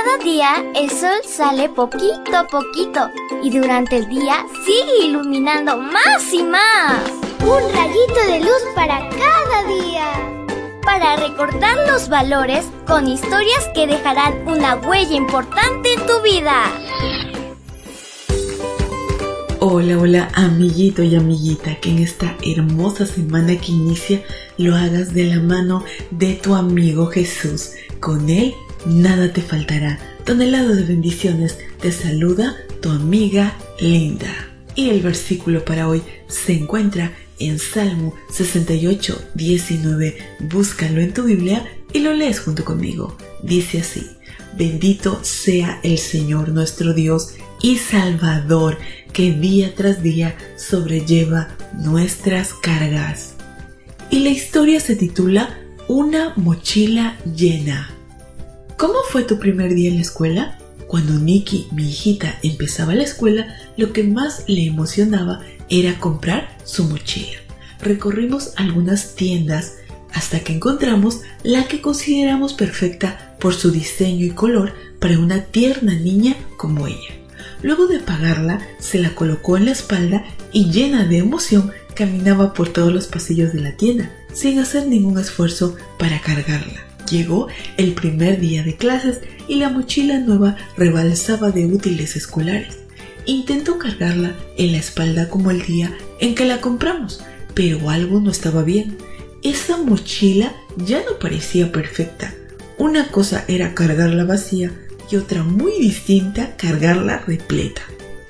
Cada día el sol sale poquito a poquito y durante el día sigue iluminando más y más. Un rayito de luz para cada día. Para recordar los valores con historias que dejarán una huella importante en tu vida. Hola, hola, amiguito y amiguita, que en esta hermosa semana que inicia lo hagas de la mano de tu amigo Jesús. Con él nada te faltará. Tonelado de bendiciones te saluda tu amiga Linda. Y el versículo para hoy se encuentra en Salmo 68, 19. Búscalo en tu Biblia y lo lees junto conmigo. Dice así, bendito sea el Señor nuestro Dios y Salvador, que día tras día sobrelleva nuestras cargas. Y la historia se titula Una mochila llena. ¿Cómo fue tu primer día en la escuela? Cuando Nikki, mi hijita, empezaba la escuela, lo que más le emocionaba era comprar su mochila. Recorrimos algunas tiendas hasta que encontramos la que consideramos perfecta por su diseño y color para una tierna niña como ella. Luego de pagarla, se la colocó en la espalda y llena de emoción caminaba por todos los pasillos de la tienda, sin hacer ningún esfuerzo para cargarla. Llegó el primer día de clases y la mochila nueva rebalsaba de útiles escolares. Intentó cargarla en la espalda como el día en que la compramos, pero algo no estaba bien. Esa mochila ya no parecía perfecta. Una cosa era cargarla vacía y otra muy distinta cargarla repleta.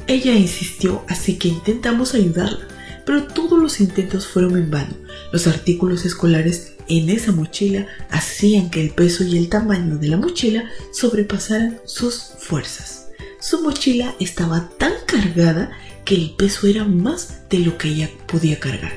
Ella insistió, así que intentamos ayudarla, pero todos los intentos fueron en vano. Los artículos escolares en esa mochila hacían que el peso y el tamaño de la mochila sobrepasaran sus fuerzas. Su mochila estaba tan cargada que el peso era más de lo que ella podía cargar.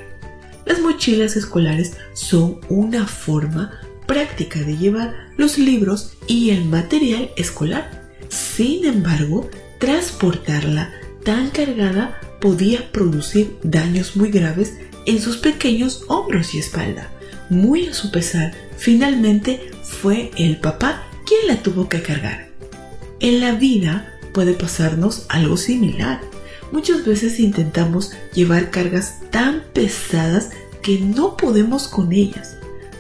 Las mochilas escolares son una forma práctica de llevar los libros y el material escolar. Sin embargo, transportarla tan cargada podía producir daños muy graves en sus pequeños hombros y espalda. Muy a su pesar, finalmente fue el papá quien la tuvo que cargar. En la vida puede pasarnos algo similar. Muchas veces intentamos llevar cargas tan pesadas que no podemos con ellas.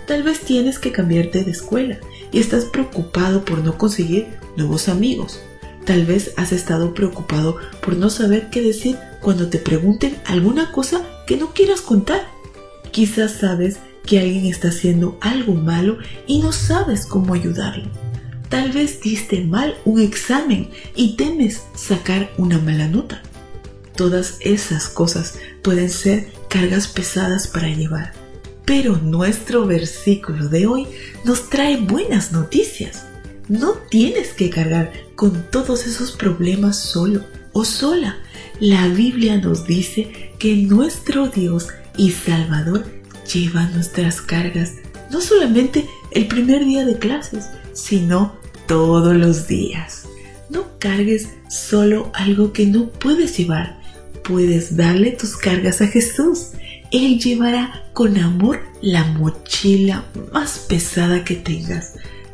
Tal vez tienes que cambiarte de escuela y estás preocupado por no conseguir nuevos amigos. Tal vez has estado preocupado por no saber qué decir cuando te pregunten alguna cosa que no quieras contar. Quizás sabes que alguien está haciendo algo malo y no sabes cómo ayudarlo. Tal vez diste mal un examen y temes sacar una mala nota. Todas esas cosas pueden ser cargas pesadas para llevar. Pero nuestro versículo de hoy nos trae buenas noticias. No tienes que cargar con todos esos problemas solo o sola. La Biblia nos dice que nuestro Dios y Salvador lleva nuestras cargas no solamente el primer día de clases, sino todos los días. No cargues solo algo que no puedes llevar. Puedes darle tus cargas a Jesús él llevará con amor la mochila más pesada que tengas.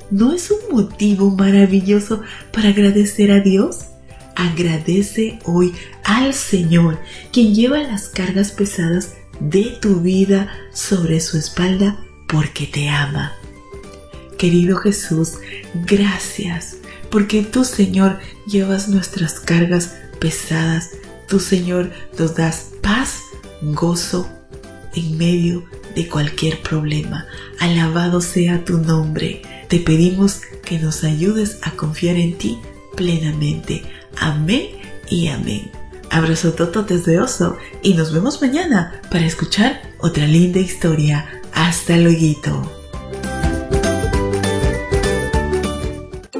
¿No es un motivo maravilloso para agradecer a Dios? Agradece hoy al Señor, quien lleva las cargas pesadas de tu vida sobre su espalda porque te ama. Querido Jesús, gracias porque tú, Señor, llevas nuestras cargas pesadas. Tú, Señor, nos das paz, gozo en medio de cualquier problema. Alabado sea tu nombre. Te pedimos que nos ayudes a confiar en ti plenamente. Amén y amén. Abrazo desde Oso y nos vemos mañana para escuchar otra linda historia. Hasta luego.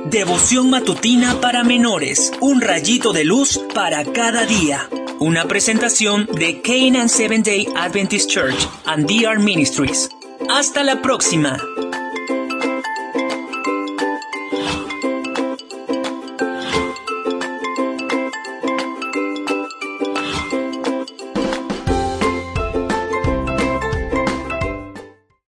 Devoción matutina para menores. Un rayito de luz para cada día. Una presentación de Canaan Seventh Day Adventist Church and DR Ministries. Hasta la próxima.